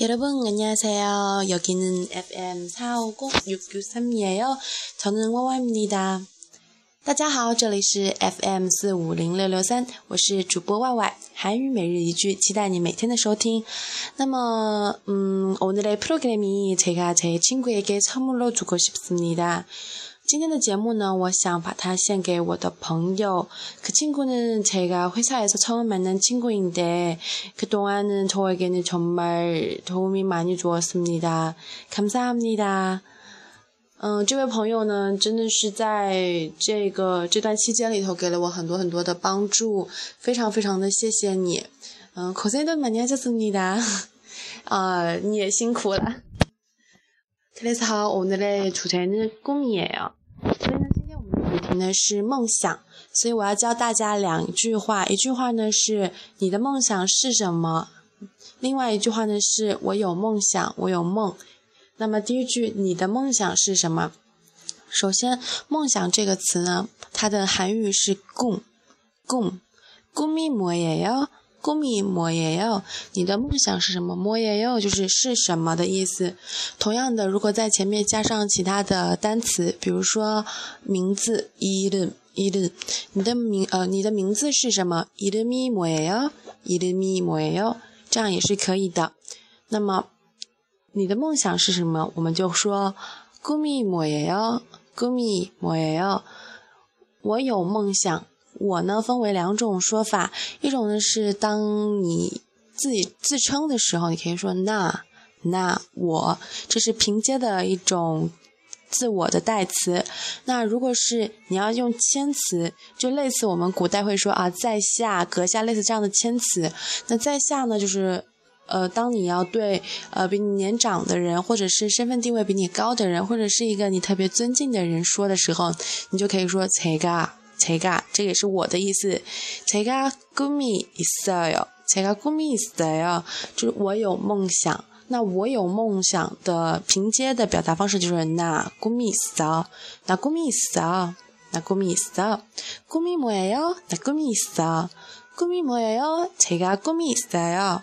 여러분 안녕하세요. 여기는 FM 450663이에요. 저는 와와입니다. 大家好，这里是 FM 四五零六六三，我是主播 Y Y，韩语每日一句，期待你每天的收听。那么，嗯，오늘의프로그램이제가제친구에게선물로주고싶습니다 今天的节目呢，我想把它献给我的朋友。그친구는제가회사에서처음만난친구인데그동안은저에게는정말도움이많이주었습니다 감사합니다嗯，这位朋友呢，真的是在这个这段期间里头给了我很多很多的帮助，非常非常的谢谢你。嗯，고생도많이하셨습니다啊，你也辛苦了。그래서오늘의주제는꿈이에요 题呢是梦想，所以我要教大家两句话，一句话呢是你的梦想是什么，另外一句话呢是我有梦想，我有梦。那么第一句，你的梦想是什么？首先，梦想这个词呢，它的韩语是꿈 꿈꿈이뭐예 요？ 꿈이뭐예 요？ 你的梦想是什么？뭐예 요？ 就是是什么的意思。同样的，如果在前面加上其他的单词，比如说名字，이름이 름， 你的名呃，你的名字是什么？이름이뭐예 요？ 이름이뭐예 요？ 这样也是可以的。那么。你的梦想是什么？我们就说꿈이뭐예 요？ 꿈이뭐예 요？ 我有梦想。 我呢，分为两种说法。一种呢是当你自己自称的时候，你可以说那那我，这是平阶的一种自我的代词。那如果是你要用谦词，就类似我们古代会说啊，在下、阁下，类似这样的谦词。那在下呢，就是。呃，当你要对呃比你年长的人，或者是身份地位比你高的人，或者是一个你特别尊敬的人说的时候，你就可以说제가 제 가， 这也是我的意思。제가꿈이있어 요， 제가꿈이있어 요， 就是我有梦想。那我有梦想的平阶的表达方式就是나꿈이있 어， 나꿈이있어那꿈이있어꿈이뭐예 요？ 나꿈이있어꿈이뭐예 요？ 제가꿈이있어 요。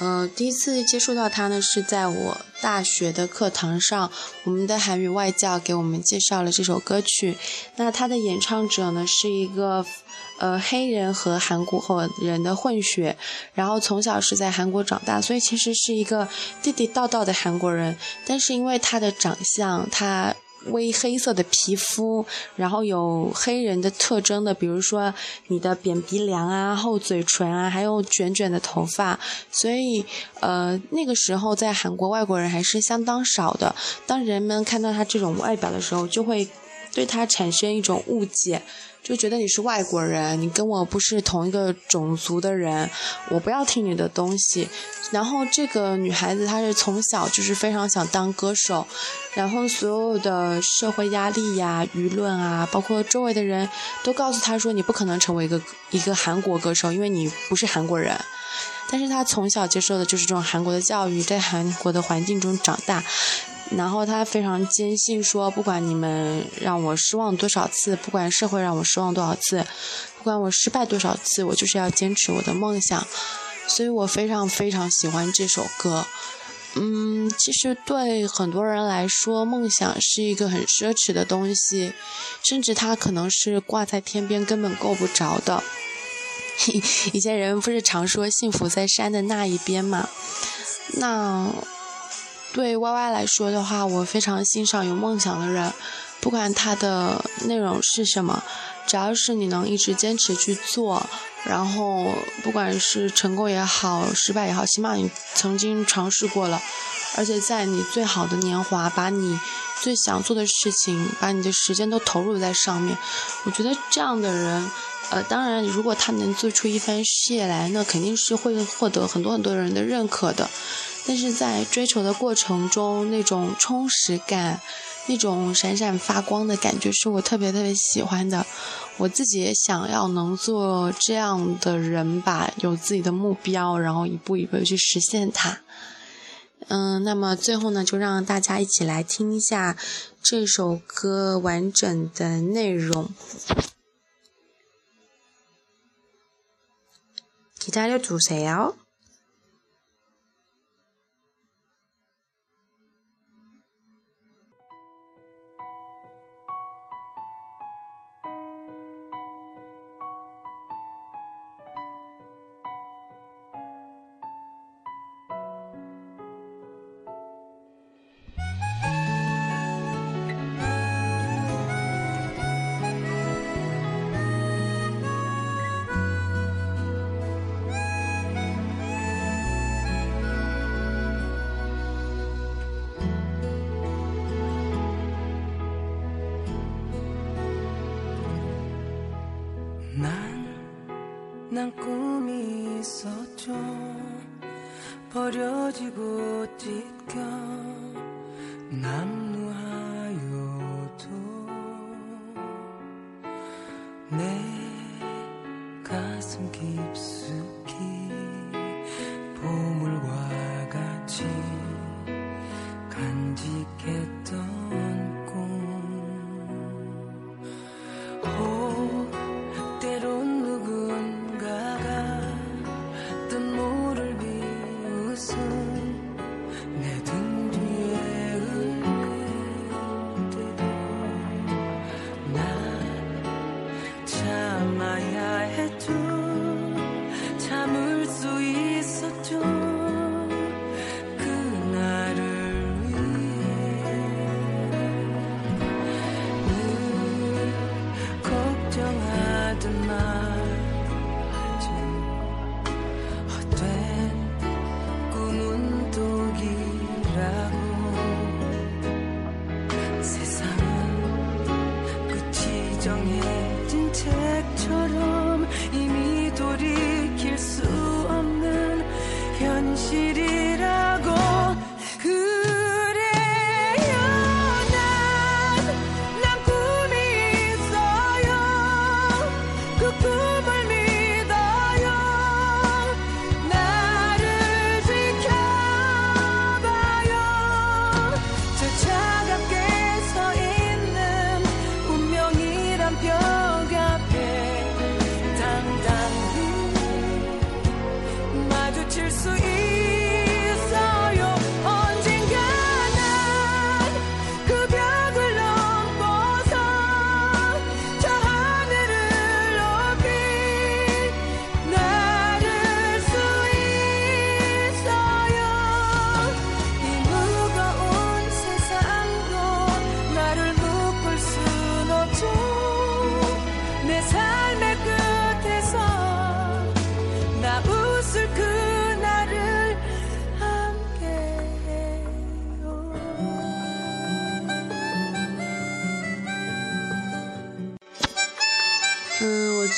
呃，第一次接触到他呢，是在我大学的课堂上，我们的韩语外教给我们介绍了这首歌曲。那他的演唱者呢，是一个呃黑人和韩国人的混血，然后从小是在韩国长大，所以其实是一个地地道道的韩国人。但是因为他的长相，他。微黑色的皮肤，然后有黑人的特征的，比如说你的扁鼻梁啊、厚嘴唇啊，还有卷卷的头发，所以呃那个时候在韩国外国人还是相当少的。当人们看到他这种外表的时候，就会对他产生一种误解。就觉得你是外国人，你跟我不是同一个种族的人，我不要听你的东西。然后这个女孩子她是从小就是非常想当歌手，然后所有的社会压力呀、舆论啊，包括周围的人都告诉她说你不可能成为一个一个韩国歌手，因为你不是韩国人。但是她从小接受的就是这种韩国的教育，在韩国的环境中长大。然后他非常坚信说，不管你们让我失望多少次，不管社会让我失望多少次，不管我失败多少次，我就是要坚持我的梦想。所以我非常非常喜欢这首歌。嗯，其实对很多人来说，梦想是一个很奢侈的东西，甚至它可能是挂在天边根本够不着的。以前人不是常说幸福在山的那一边吗？那。对 Y Y 来说的话，我非常欣赏有梦想的人。不管他的内容是什么，只要是你能一直坚持去做，然后不管是成功也好，失败也好，起码你曾经尝试过了，而且在你最好的年华，把你最想做的事情，把你的时间都投入在上面，我觉得这样的人。呃，当然，如果他能做出一番事业来，那肯定是会获得很多很多人的认可的。但是在追求的过程中，那种充实感，那种闪闪发光的感觉，是我特别特别喜欢的。我自己也想要能做这样的人吧，有自己的目标，然后一步一步去实现它。嗯，那么最后呢，就让大家一起来听一下这首歌完整的内容。 기다려 두세요.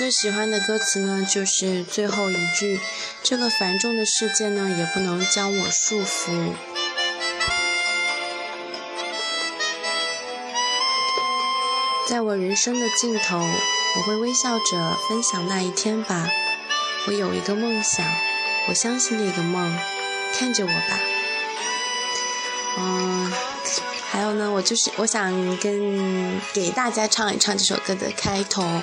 最喜欢的歌词呢，就是最后一句：“这个繁重的世界呢，也不能将我束缚。”在我人生的尽头，我会微笑着分享那一天吧。我有一个梦想，我相信那个梦，看着我吧。嗯，还有呢，我就是我想跟给大家唱一唱这首歌的开头。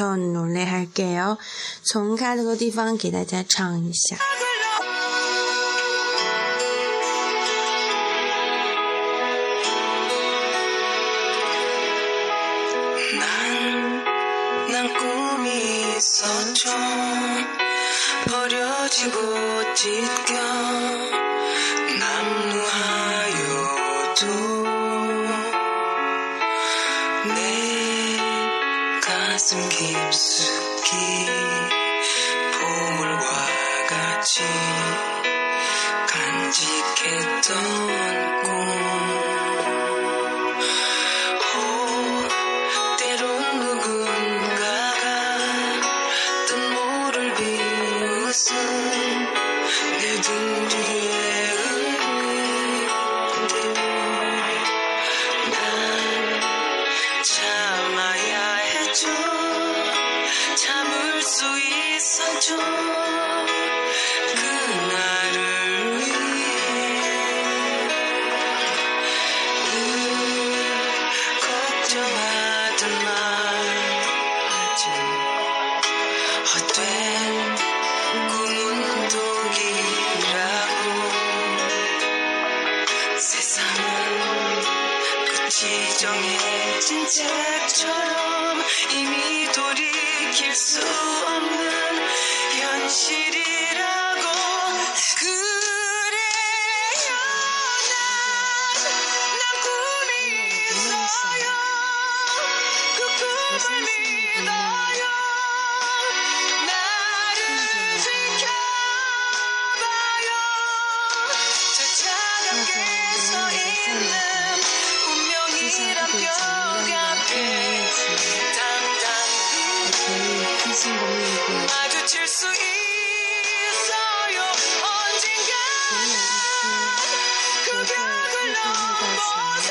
부터 노래할게요. 从开头的地方给大家唱一下。 난, 난 꿈이 있었죠 버려지고 찢겨 같이 간직했던 꿈. 오, 때론 누군가가 뜬 모를 비웃음 내등 뒤에 난 참아야 했죠 참을 수 있었죠 책처럼 이미 돌이킬 수 없는 현실이라고 그래요. 난 난 꿈이 있어요. 그 꿈을 믿어요 마주칠 수 있어요 언젠가는 그 벽을 넘어서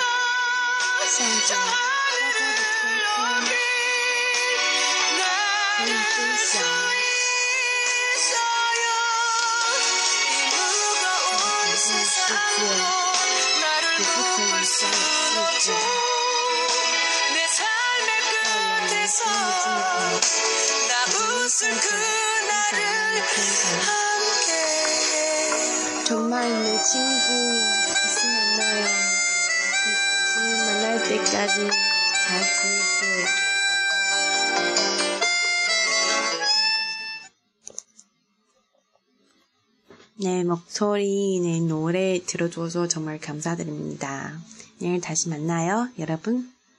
저 하늘을 높이 날을 수 있어요 이 무거운 세상도 나를 묶을 순 없죠 정말 내 친구 다시 만나요. 다시 만날 때까지 잘 지낼게요. 네, 목소리, 네, 노래 들어줘서 정말 감사드립니다. 내일 다시 만나요, 여러분.